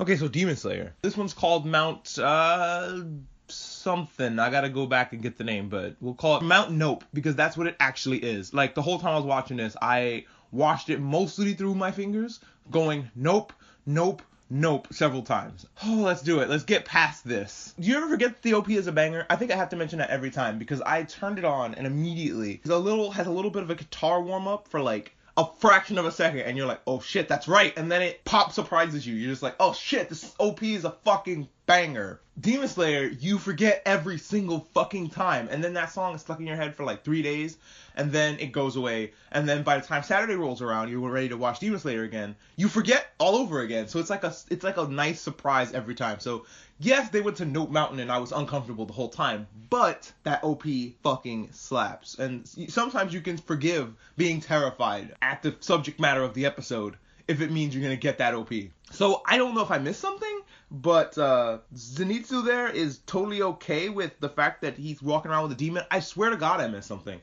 Okay, so Demon Slayer. This one's called Mount uh something. I gotta go back and get the name, but we'll call it Mount Nope because that's what it actually is. Like the whole time I was watching this, I watched it mostly through my fingers, going nope, nope, nope several times. Oh, let's do it. Let's get past this. Do you ever forget the OP is a banger? I think I have to mention that every time because I turned it on and immediately a little has a little bit of a guitar warm up for like a fraction of a second and you're like, oh shit, that's right. And then it pop surprises you. You're just like, oh shit, this OP is a fucking banger. Demon Slayer, you forget every single fucking time. And then that song is stuck in your head for like three days and then it goes away. And then by the time Saturday rolls around, you're ready to watch Demon Slayer again. You forget all over again. So it's like a it's like a nice surprise every time. So yes, they went to Nope Mountain and I was uncomfortable the whole time, but that OP fucking slaps. And sometimes you can forgive being terrified at the subject matter of the episode if it means you're gonna get that OP. So I don't know if I missed something, but uh, Zenitsu there is totally okay with the fact that he's walking around with a demon. I swear to God, I missed something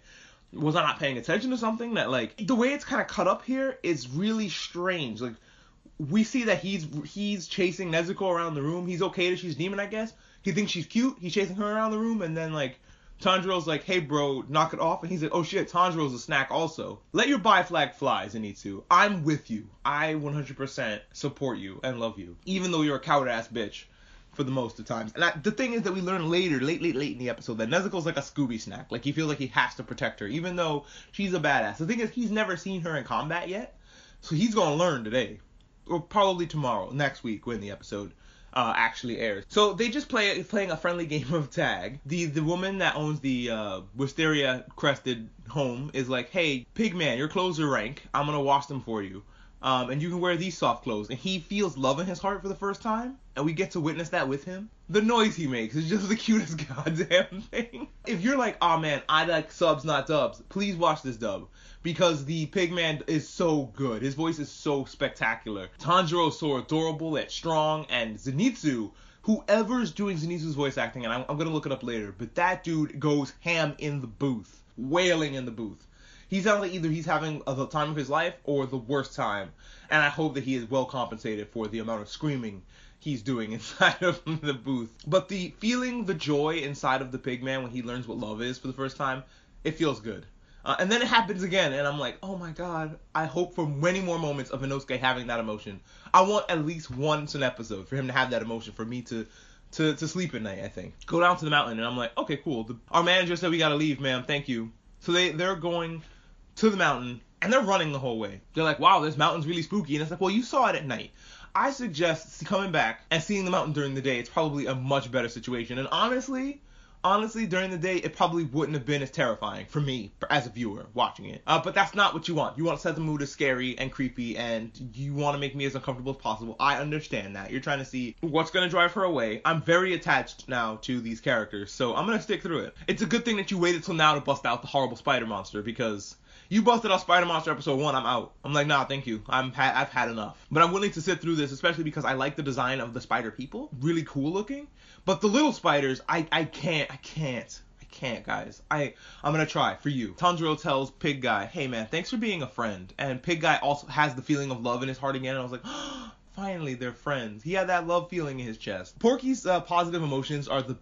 was I not paying attention to something that like the way it's kind of cut up here is really strange. Like we see that he's he's chasing Nezuko around the room. He's okay that she's demon, I guess. He thinks she's cute. He's chasing her around the room, and then like Tanjiro's like, "Hey, bro, knock it off," and he's like, "Oh shit, Tanjiro's a snack also." Let your bi flag fly, Zenitsu. I'm with you. I 100% support you and love you, even though you're a coward ass bitch for the most of times. And I, the thing is that we learn later, late, late, late in the episode, that Nezuko's like a Scooby snack. Like he feels like he has to protect her, even though she's a badass. The thing is, he's never seen her in combat yet, so he's gonna learn today, or probably tomorrow, next week when the episode. Uh, actually airs. So they just play playing a friendly game of tag. The the woman that owns the uh, Wisteria crested home is like, hey, Pigman, your clothes are rank. I'm gonna wash them for you um, and you can wear these soft clothes. And he feels love in his heart for the first time, and we get to witness that with him. The noise he makes is just the cutest goddamn thing. If you're like, oh man, I like subs, not dubs, please watch this dub. Because the Pigman is so good. His voice is so spectacular. Tanjiro is so adorable and strong, and Zenitsu, whoever's doing Zenitsu's voice acting, and I'm, I'm gonna look it up later, but that dude goes ham in the booth, wailing in the booth he sounds like either he's having the time of his life or the worst time. And I hope that he is well compensated for the amount of screaming he's doing inside of the booth. But the feeling the joy inside of the pig man when he learns what love is for the first time, it feels good. Uh, and then it happens again, and I'm like, oh my god, I hope for many more moments of Inosuke having that emotion. I want at least once an episode for him to have that emotion, for me to to, to sleep at night, I think. Go down to the mountain, and I'm like, okay, cool. The, our manager said we gotta leave, ma'am. Thank you. So they they're going to the mountain and they're running the whole way. They're like, wow, this mountain's really spooky. And it's like, well, you saw it at night. I suggest coming back and seeing the mountain during the day. It's probably a much better situation. And honestly, honestly, during the day, it probably wouldn't have been as terrifying for me as a viewer watching it. Uh, but that's not what you want. You want to set the mood as scary and creepy, and you want to make me as uncomfortable as possible. I understand that. You're trying to see what's going to drive her away. I'm very attached now to these characters, so I'm going to stick through it. It's a good thing that you waited till now to bust out the horrible spider monster because you busted out Spider Monster episode one, I'm out. I'm like, nah, thank you. I'm ha- I've had enough. But I'm willing to sit through this, especially because I like the design of the spider people, really cool looking. But the little spiders, I I can't, I can't. I can't, guys. I I'm gonna try for you. Tanjiro tells Pig Guy, "Hey man, thanks for being a friend." And Pig Guy also has the feeling of love in his heart again. And I was like, oh, finally they're friends. He had that love feeling in his chest. Porky's uh, positive emotions are the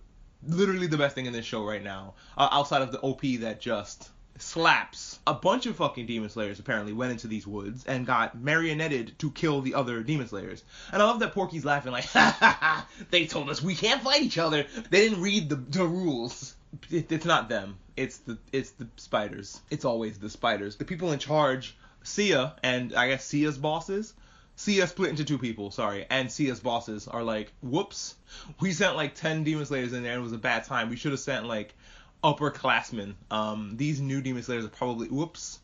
literally the best thing in this show right now, uh, outside of the OP that just slaps. A bunch of fucking demon slayers apparently went into these woods and got marionetted to kill the other demon slayers. And I love that Porky's laughing like, ha ha ha, they told us we can't fight each other. They didn't read the, the rules. It, it's not them. It's the it's the spiders. It's always the spiders. The people in charge, Sia and I guess Sia's bosses. Sia split into two people, sorry, and Sia's bosses are like, whoops, we sent like 10 Demon Slayers in there and it was a bad time. We should have sent like upperclassmen. Um, these new Demon Slayers are probably whoops.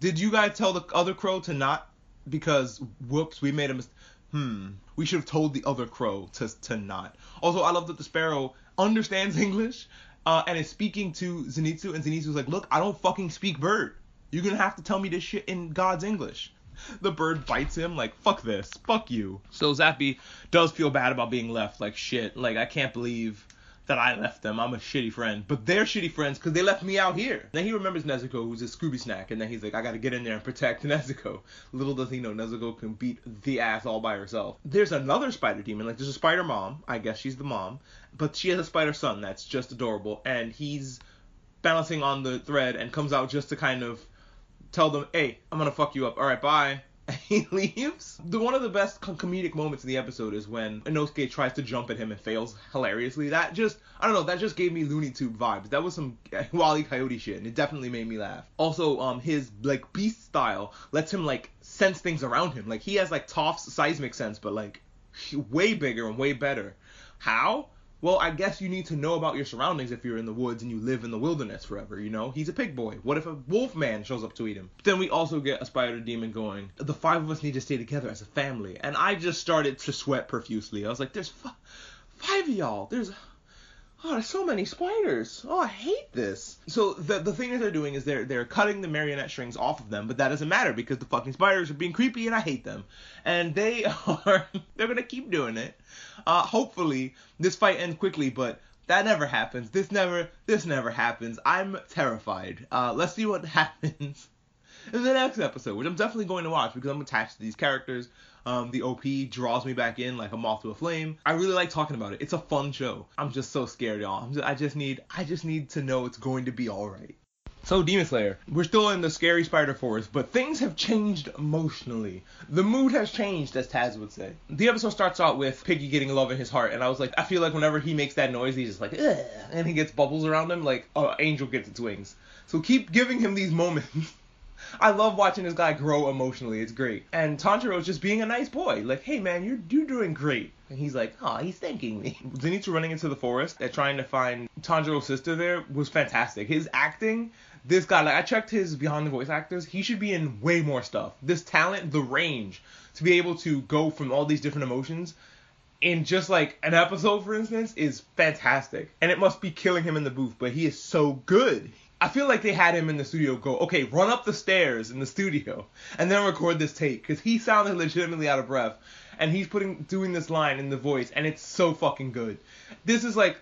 Did you guys tell the other crow to not? Because whoops, we made a mistake. Hmm. We should have told the other crow to to not. Also, I love that the sparrow understands English uh, and is speaking to Zenitsu, and Zenitsu's like, look, I don't fucking speak bird. You're gonna have to tell me this shit in God's English. The bird bites him like, fuck this, fuck you. So Zappy does feel bad about being left like shit. Like I can't believe that I left them. I'm a shitty friend. But they're shitty friends because they left me out here. Then he remembers Nezuko, who's a Scooby snack, and then he's like, I gotta get in there and protect Nezuko. Little does he know Nezuko can beat the ass all by herself. There's another spider demon, like there's a spider mom. I guess she's the mom, but she has a spider son that's just adorable, and he's balancing on the thread and comes out just to kind of tell them, hey, I'm gonna fuck you up. All right, bye. he leaves. The one of the best comedic moments in the episode is when Inosuke tries to jump at him and fails hilariously. That just I don't know, that just gave me Looney Tube vibes. That was some Wally Coyote shit, and it definitely made me laugh. Also, um, his like beast style lets him like sense things around him. Like he has like Toph's seismic sense, but like way bigger and way better. How? Well, I guess you need to know about your surroundings if you're in the woods and you live in the wilderness forever, you know? He's a pig boy. What if a wolf man shows up to eat him? But Then we also get a spider demon going, the five of us need to stay together as a family. And I just started to sweat profusely. I was like, there's f- five of y'all. There's oh, there's so many spiders. Oh, I hate this. So the the thing that they're doing is they're they're cutting the marionette strings off of them, but that doesn't matter because the fucking spiders are being creepy and I hate them. And they are they're gonna keep doing it. Uh, hopefully this fight ends quickly, but that never happens. This never this never happens. I'm terrified. Uh, let's see what happens in the next episode, which I'm definitely going to watch because I'm attached to these characters. Um, the OP draws me back in like a moth to a flame. I really like talking about it. It's a fun show. I'm just so scared, y'all. Just, I just need I just need to know it's going to be all right. So Demon Slayer, we're still in the scary spider forest, but things have changed emotionally. The mood has changed, as Taz would say. The episode starts out with Piggy getting love in his heart, and I was like, I feel like whenever he makes that noise, he's just like, Ugh, and he gets bubbles around him, like an angel gets its wings. So keep giving him these moments. I love watching this guy grow emotionally. It's great. And Tanjiro is just being a nice boy. Like, hey man, you're you're doing great. And he's like, oh, he's thanking me. Zenitsu running into the forest and trying to find Tanjiro's sister there was fantastic. His acting, this guy, like I checked his behind the voice actors, he should be in way more stuff. This talent, the range to be able to go from all these different emotions in just like an episode, for instance, is fantastic. And it must be killing him in the booth, but he is so good. I feel like they had him in the studio go, okay, run up the stairs in the studio and then record this take because he sounded legitimately out of breath and he's putting doing this line in the voice and it's so fucking good. This is like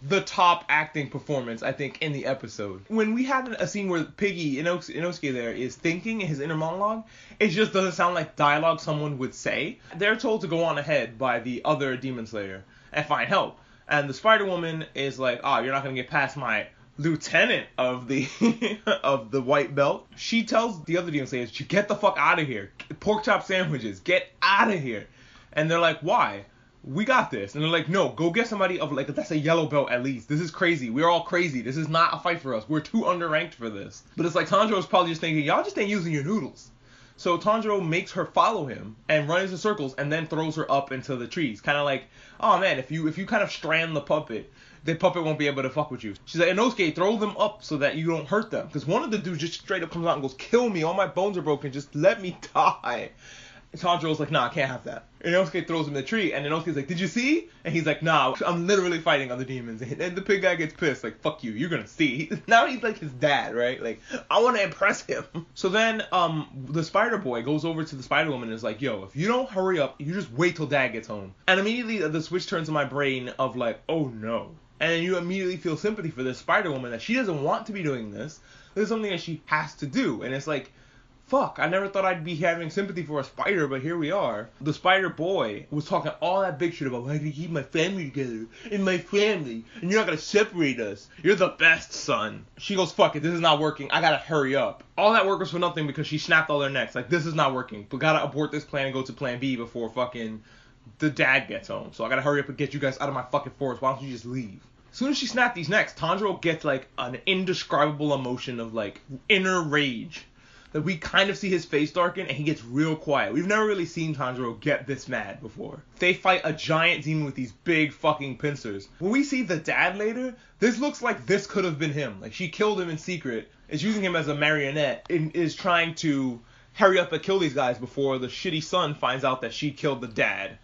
the top acting performance I think in the episode. When we had a scene where Piggy Inosuke, Inosuke there is thinking his inner monologue, it just doesn't sound like dialogue someone would say. They're told to go on ahead by the other Demon Slayer and find help. And the Spider Woman is like, "Oh, you're not gonna get past my lieutenant of the of the white belt. She tells the other Demon Slayers, "Get the fuck out of here! Pork chop sandwiches, get out of here!" And they're like, "Why?" We got this, and they're like, "No, go get somebody of like that's a yellow belt at least. This is crazy. We're all crazy. This is not a fight for us. We're too underranked for this." But it's like Tanjiro's probably just thinking, "Y'all just ain't using your noodles." So Tanjiro makes her follow him and runs in circles and then throws her up into the trees. Kind of like, oh man, if you if you kind of strand the puppet, the puppet won't be able to fuck with you. She's like, Inosuke, throw them up so that you don't hurt them. Because one of the dudes just straight up comes out and goes, kill me, all my bones are broken, just let me die. And Tanjiro's like, nah, I can't have that. And Inosuke throws him in the tree, and Inosuke's like, did you see? And he's like, nah, I'm literally fighting other demons. And the pig guy gets pissed, like, fuck you, you're gonna see. Now he's like his dad, right? Like, I wanna impress him. So then, um, the spider boy goes over to the spider woman and is like, yo, if you don't hurry up, you just wait till dad gets home. And immediately the switch turns in my brain of like, oh no and you immediately feel sympathy for this Spider Woman that she doesn't want to be doing this. This is something that she has to do, and it's like, fuck, I never thought I'd be having sympathy for a spider, but here we are. The Spider Boy was talking all that big shit about I can keep my family together in my family, and you're not gonna separate us. You're the best son. She goes, fuck it, this is not working. I gotta hurry up. All that work was for nothing because she snapped all their necks. Like this is not working. But gotta abort this plan and go to Plan B before fucking the dad gets home. So I gotta hurry up and get you guys out of my fucking forest. Why don't you just leave? As soon as she snapped these necks, Tanjiro gets like an indescribable emotion of like inner rage. That we kind of see his face darken and he gets real quiet. We've never really seen Tanjiro get this mad before. They fight a giant demon with these big fucking pincers. When we see the dad later, this looks like this could have been him. Like she killed him in secret, is using him as a marionette, and is trying to hurry up and kill these guys before the shitty son finds out that she killed the dad.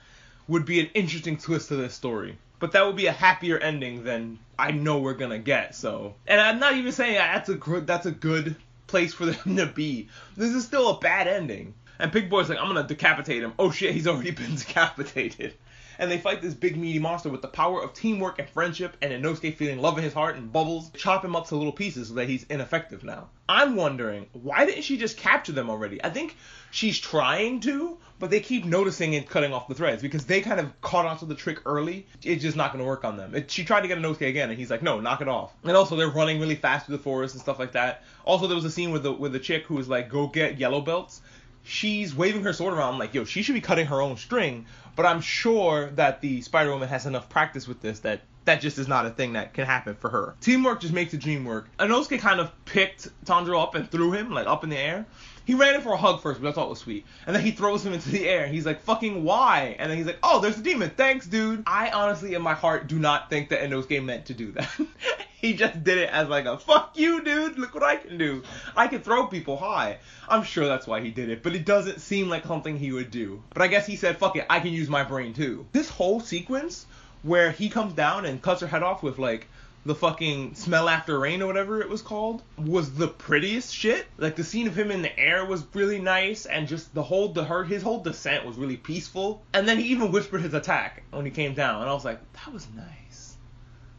Would be an interesting twist to this story but that would be a happier ending than I know we're gonna get. So, and I'm not even saying that's a that's a good place for them to be. This is still a bad ending. And Pig Boy's like, I'm gonna decapitate him. Oh shit, he's already been decapitated. And they fight this big meaty monster with the power of teamwork and friendship, and Inosuke feeling love in his heart and bubbles, chop him up to little pieces so that he's ineffective now. I'm wondering, why didn't she just capture them already? I think she's trying to, but they keep noticing and cutting off the threads because they kind of caught onto the trick early. It's just not going to work on them. It, she tried to get Inosuke again, and he's like, no, knock it off. And also, they're running really fast through the forest and stuff like that. Also, there was a scene with the with the chick who was like, go get yellow belts. She's waving her sword around. I'm like, yo, she should be cutting her own string. But I'm sure that the Spider Woman has enough practice with this that that just is not a thing that can happen for her. Teamwork just makes the dream work. Inosuke kind of picked Tanjiro up and threw him like up in the air. He ran in for a hug first, but I thought was sweet. And then he throws him into the air. And he's like, fucking why? And then he's like, oh, there's a demon. Thanks, dude. I honestly, in my heart, do not think that Inosuke meant to do that. he just did it as like a fuck you, dude. Look what I can do. I can throw people high. I'm sure that's why he did it, but it doesn't seem like something he would do. But I guess he said, fuck it, I can use my brain too. This whole sequence where he comes down and cuts her head off with like the fucking smell after rain or whatever it was called was the prettiest shit. Like the scene of him in the air was really nice, and just the whole the her his whole descent was really peaceful. And then he even whispered his attack when he came down, and I was like, that was nice.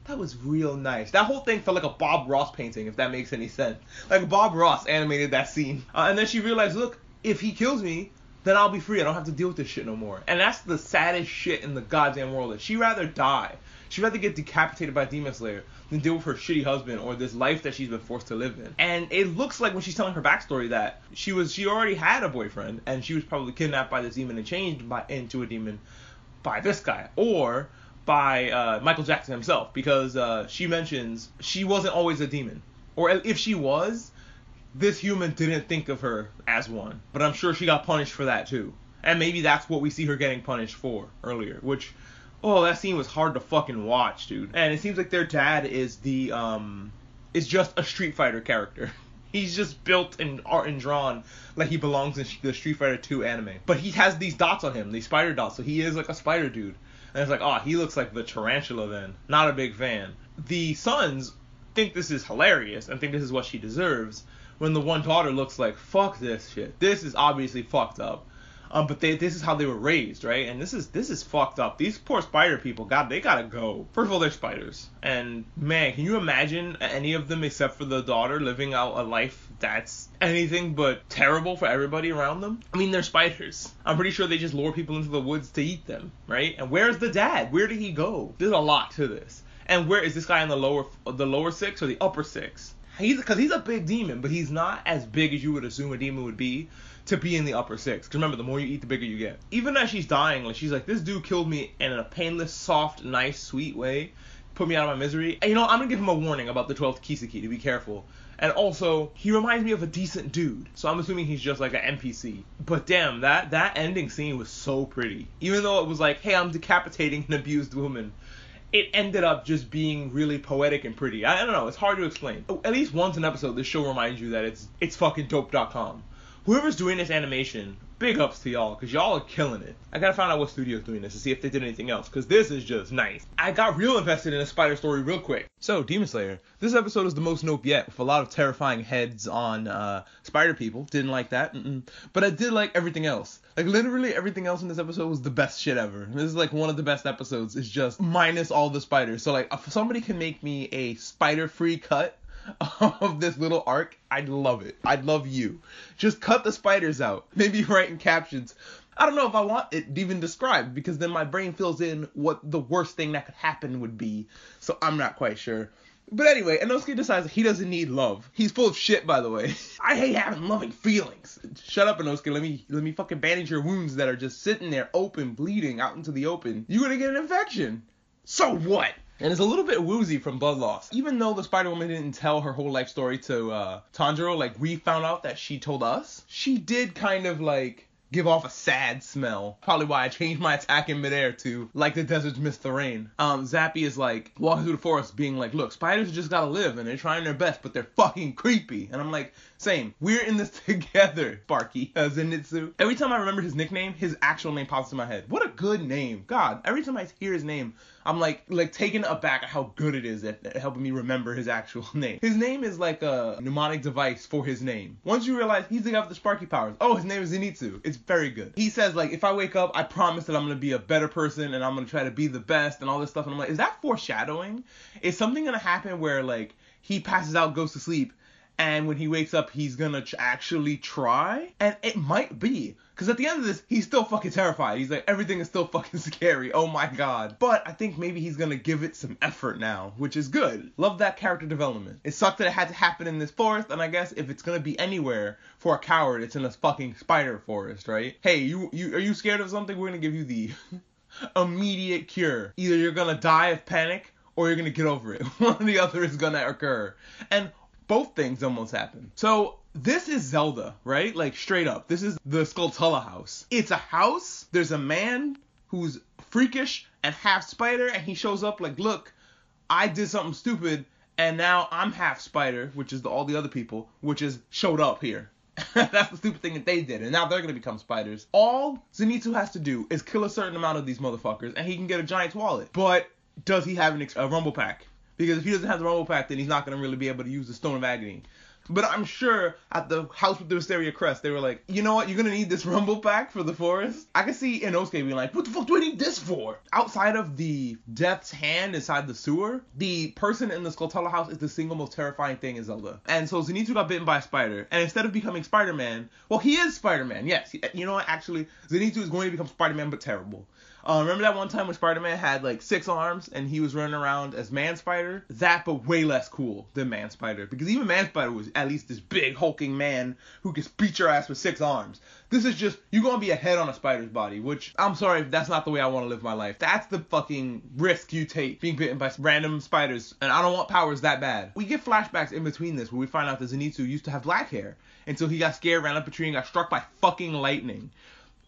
That was real nice. That whole thing felt like a Bob Ross painting, if that makes any sense. Like Bob Ross animated that scene, uh, and then she realized, look, if he kills me, then I'll be free. I don't have to deal with this shit no more. And that's the saddest shit in the goddamn world. That she rather die. She'd rather get decapitated by Demon Slayer than deal with her shitty husband or this life that she's been forced to live in. And it looks like when she's telling her backstory that she was she already had a boyfriend and she was probably kidnapped by this demon and changed by into a demon by this guy or by uh, Michael Jackson himself because uh, she mentions she wasn't always a demon or if she was this human didn't think of her as one but I'm sure she got punished for that too and maybe that's what we see her getting punished for earlier which oh, that scene was hard to fucking watch, dude. And it seems like their dad is the um is just a Street Fighter character. He's just built and art and drawn like he belongs in the Street Fighter 2 anime. But he has these dots on him, these spider dots, so he is like a spider dude. And it's like, oh, he looks like the tarantula then. Not a big fan. The sons think this is hilarious and think this is what she deserves when the one daughter looks like, fuck this shit. This is obviously fucked up. Um, but they this is how they were raised, right? And this is this is fucked up. These poor spider people, God, they gotta go. First of all, they're spiders, and man, can you imagine any of them except for the daughter living out a life that's anything but terrible for everybody around them? I mean, they're spiders. I'm pretty sure they just lure people into the woods to eat them, right? And where's the dad? Where did he go? There's a lot to this. And where is this guy in the lower the lower six or the upper six? He's because he's a big demon, but he's not as big as you would assume a demon would be to be in the upper six. Because remember, the more you eat, the bigger you get. Even as she's dying, like she's like, this dude killed me in a painless, soft, nice, sweet way, put me out of my misery. And you know, I'm gonna give him a warning about the 12th Kizuki to be careful. And also, he reminds me of a decent dude. So I'm assuming he's just like an NPC. But damn, that that ending scene was so pretty. Even though it was like, hey, I'm decapitating an abused woman it ended up just being really poetic and pretty. I, I, don't know, it's hard to explain. At least once an episode, this show reminds you that it's it's fucking dope.com whoever's doing this animation, big ups to y'all, because y'all are killing it. I gotta find out what studio's doing this to see if they did anything else, because this is just nice. I got real invested in a spider story real quick. So, Demon Slayer. This episode is the most nope yet, with a lot of terrifying heads on uh, spider people. Didn't like that. Mm-mm. But I did like everything else. Like, literally everything else in this episode was the best shit ever. This is like one of the best episodes, it's just minus all the spiders. So, like, if somebody can make me a spider free cut of this little arc, I'd love it. I'd love you. Just cut the spiders out. Maybe write in captions. I don't know if I want it even described because then my brain fills in what the worst thing that could happen would be. So I'm not quite sure. But anyway, Inosuke decides he doesn't need love. He's full of shit, by the way. I hate having loving feelings. Shut up, Inosuke. Let me let me fucking bandage your wounds that are just sitting there open, bleeding out into the open. You're gonna get an infection. So what? And it's a little bit woozy from blood loss. Even though the Spider Woman didn't tell her whole life story to uh, Tanjiro, like we found out that she told us, she did kind of like give off a sad smell. Probably why I changed my attack in midair to like the deserts miss the rain. Um, Zappy is like walking through the forest being like, look, spiders just gotta live and they're trying their best, but they're fucking creepy. And I'm like, same. We're in this together, Sparky, uh, Zenitsu. Every time I remember his nickname, his actual name pops in my head. What a good name. God, every time I hear his name, I'm like like taken aback at how good it is at, at, helping me remember his actual name. His name is like a mnemonic device for his name. Once you realize he's the guy with the Sparky powers, oh, his name is Zenitsu. It's very good. He says like, if I wake up, I promise that I'm gonna be a better person and I'm gonna try to be the best and all this stuff. And I'm like, is that foreshadowing? Is something gonna happen where like he passes out, goes to sleep, and when he wakes up, he's gonna actually try? And it might be. Because at the end of this, he's still fucking terrified. He's like, everything is still fucking scary. Oh my god. But I think maybe he's gonna give it some effort now, which is good. Love that character development. It sucked that it had to happen in this forest, and I guess if it's gonna be anywhere for a coward, it's in a fucking spider forest, right? Hey, you, you are you scared of something? We're gonna give you the immediate cure. Either you're gonna die of panic or you're gonna get over it. One or the other is gonna occur. And both things almost happen. So this is Zelda, right? Like straight up. This is the Skulltula house. It's a house. There's a man who's freakish and half spider, and he shows up like, look, I did something stupid, and now I'm half spider, which is the, all the other people, which is showed up here. That's the stupid thing that they did, and now they're gonna become spiders. All Zenitsu has to do is kill a certain amount of these motherfuckers, and he can get a giant's wallet. But does he have an a rumble pack? Because if he doesn't have the rumble pack, then he's not gonna really be able to use the stone of agony. But I'm sure at the house with the Wisteria crest, they were like, you know what, you're gonna need this rumble pack for the forest. I can see Inosuke being like, what the fuck do I need this for? Outside of the Death's Hand inside the sewer, the person in the Skulltula house is the single most terrifying thing in Zelda. And so Zenitsu got bitten by a spider, and instead of becoming Spider-Man, well, he is Spider-Man. Yes, you know what? Actually, Zenitsu is going to become Spider-Man, but terrible. Uh, remember that one time when Spider-Man had like six arms and he was running around as Man Spider? That, but way less cool than Man Spider because even Man Spider was at least this big hulking man who could beat your ass with six arms. This is just you're gonna be a head on a spider's body, which I'm sorry, that's not the way I want to live my life. That's the fucking risk you take being bitten by random spiders, and I don't want powers that bad. We get flashbacks in between this where we find out that Zenitsu used to have black hair until he got scared, ran up a tree, and got struck by fucking lightning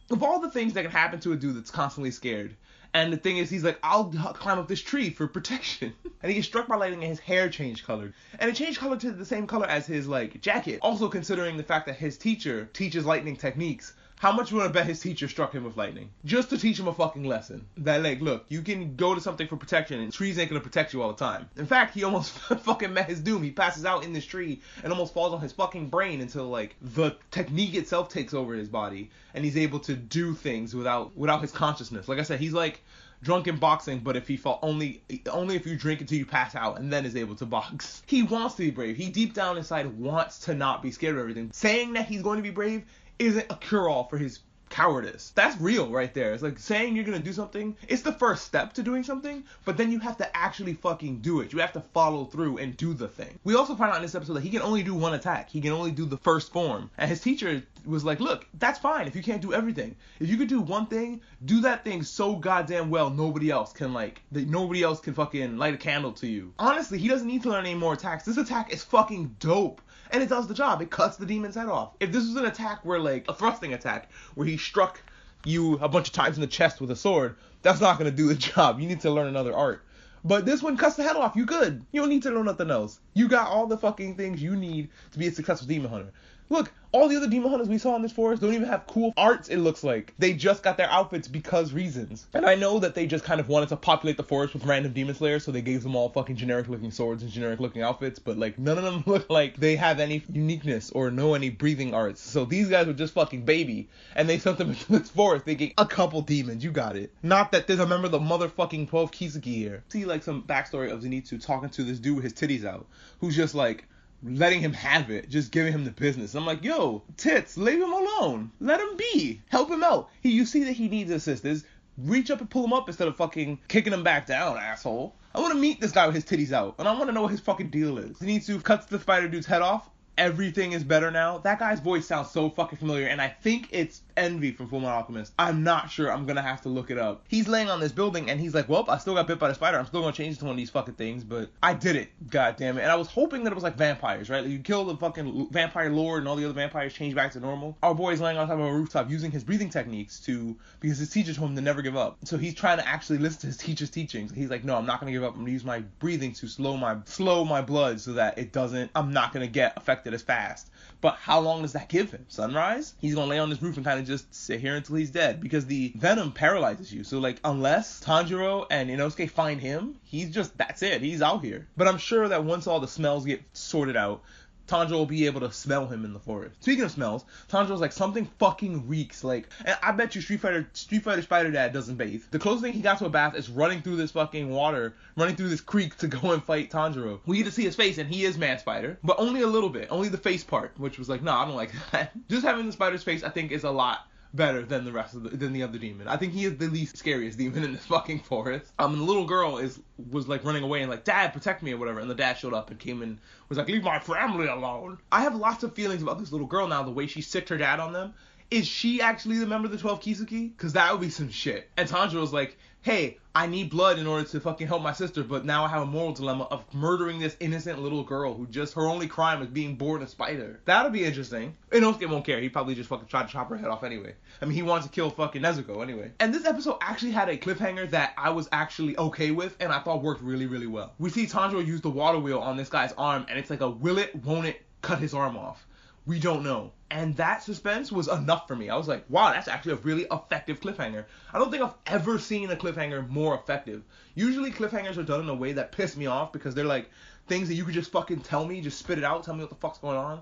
of all the things that can happen to a dude that's constantly scared. And the thing is, he's like, I'll climb up this tree for protection. and he gets struck by lightning and his hair changed color. And it changed color to the same color as his, like, jacket. Also considering the fact that his teacher teaches lightning techniques. How much you want to bet his teacher struck him with lightning? Just to teach him a fucking lesson. That, like, look, you can go to something for protection and trees ain't gonna protect you all the time. In fact, he almost fucking met his doom. He passes out in this tree and almost falls on his fucking brain until, like, the technique itself takes over his body and he's able to do things without without his consciousness. Like I said, he's like drunk in boxing, but if he fall only only if you drink until you pass out and then is able to box. He wants to be brave. He deep down inside wants to not be scared of everything. Saying that he's going to be brave isn't a cure all for his cowardice. That's real right there. It's like saying you're gonna do something. It's the first step to doing something, but then you have to actually fucking do it. You have to follow through and do the thing. We also find out in this episode that he can only do one attack. He can only do the first form. And his teacher was like, look, that's fine if you can't do everything. If you could do one thing, do that thing so goddamn well nobody else can like that nobody else can fucking light a candle to you. Honestly, he doesn't need to learn any more attacks. This attack is fucking dope and it does the job. It cuts the demon's head off. If this was an attack where like a thrusting attack where he struck you a bunch of times in the chest with a sword, that's not gonna do the job. You need to learn another art. But this one cuts the head off. You good. You don't need to learn nothing else. You got all the fucking things you need to be a successful demon hunter. Look, all the other demon hunters we saw in this forest don't even have cool arts, it looks like. They just got their outfits because reasons. And I know that they just kind of wanted to populate the forest with random demon slayers, so they gave them all fucking generic looking swords and generic looking outfits, but like none of them look like they have any uniqueness or know any breathing arts. So these guys were just fucking baby, and they sent them into this forest thinking, a couple demons, you got it. Not that there's a member of the motherfucking 12 Kizuki here. See like some backstory of Zenitsu talking to this dude with his titties out, who's just like, letting him have it, just giving him the business. I'm like, yo, tits, leave him alone. Let him be. Help him out. He, you see that he needs assistance. Reach up and pull him up instead of fucking kicking him back down, asshole. I want to meet this guy with his titties out, and I want to know what his fucking deal is. He needs to cut the spider dude's head off. Everything is better now. That guy's voice sounds so fucking familiar, and I think it's Envy from Full Fullmetal Alchemist. I'm not sure. I'm gonna have to look it up. He's laying on this building and he's like, "Well, I still got bit by the spider. I'm still gonna change to one of these fucking things, but I did it. God damn it!" And I was hoping that it was like vampires, right? Like you kill the fucking vampire lord and all the other vampires change back to normal. Our boy's laying on top of a rooftop using his breathing techniques to because his teacher told him to never give up. So he's trying to actually listen to his teacher's teachings. He's like, "No, I'm not gonna give up. I'm gonna use my breathing to slow my slow my blood so that it doesn't. I'm not gonna get affected as fast." But how long does that give him? Sunrise? He's gonna lay on this roof and kind of just sit here until he's dead because the venom paralyzes you. So like unless Tanjiro and Inosuke find him, he's just that's it. He's out here. But I'm sure that once all the smells get sorted out, Tanjiro will be able to smell him in the forest. Speaking of smells, Tanjiro's like something fucking reeks. Like, and I bet you Street Fighter Street Fighter Spider Dad doesn't bathe. The closest thing he got to a bath is running through this fucking water, running through this creek to go and fight Tanjiro. We get to see his face, and he is Man Spider, but only a little bit, only the face part, which was like, no, nah, I don't like that. Just having the spider's face, I think, is a lot better than the rest of the than the other demon. I think he is the least scariest demon in this fucking forest. Um, and the little girl is was like running away and like, Dad, protect me or whatever. And the dad showed up and came and was like, Leave my family alone. I have lots of feelings about this little girl now. The way she sicked her dad on them. Is she actually the member of the 12 Kizuki? Cause that would be some shit. And Tanjiro's like, hey, I need blood in order to fucking help my sister, but now I have a moral dilemma of murdering this innocent little girl who just her only crime is being born a spider. That'll be interesting. Inosuke won't care. He probably just fucking tried to chop her head off anyway. I mean, he wants to kill fucking Nezuko anyway. And this episode actually had a cliffhanger that I was actually okay with and I thought worked really, really well. We see Tanjiro use the water wheel on this guy's arm and it's like a will it, won't it cut his arm off we don't know. And that suspense was enough for me. I was like, wow, that's actually a really effective cliffhanger. I don't think I've ever seen a cliffhanger more effective. Usually cliffhangers are done in a way that piss me off because they're like things that you could just fucking tell me, just spit it out, tell me what the fuck's going on.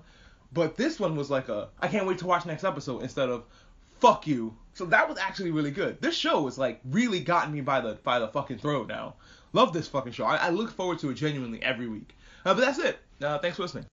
But this one was like a, I can't wait to watch next episode instead of, fuck you. So that was actually really good. This show is like really gotten me by the by the fucking throat now. Love this fucking show. I, I look forward to it genuinely every week. Uh, but that's it. Uh, thanks for listening.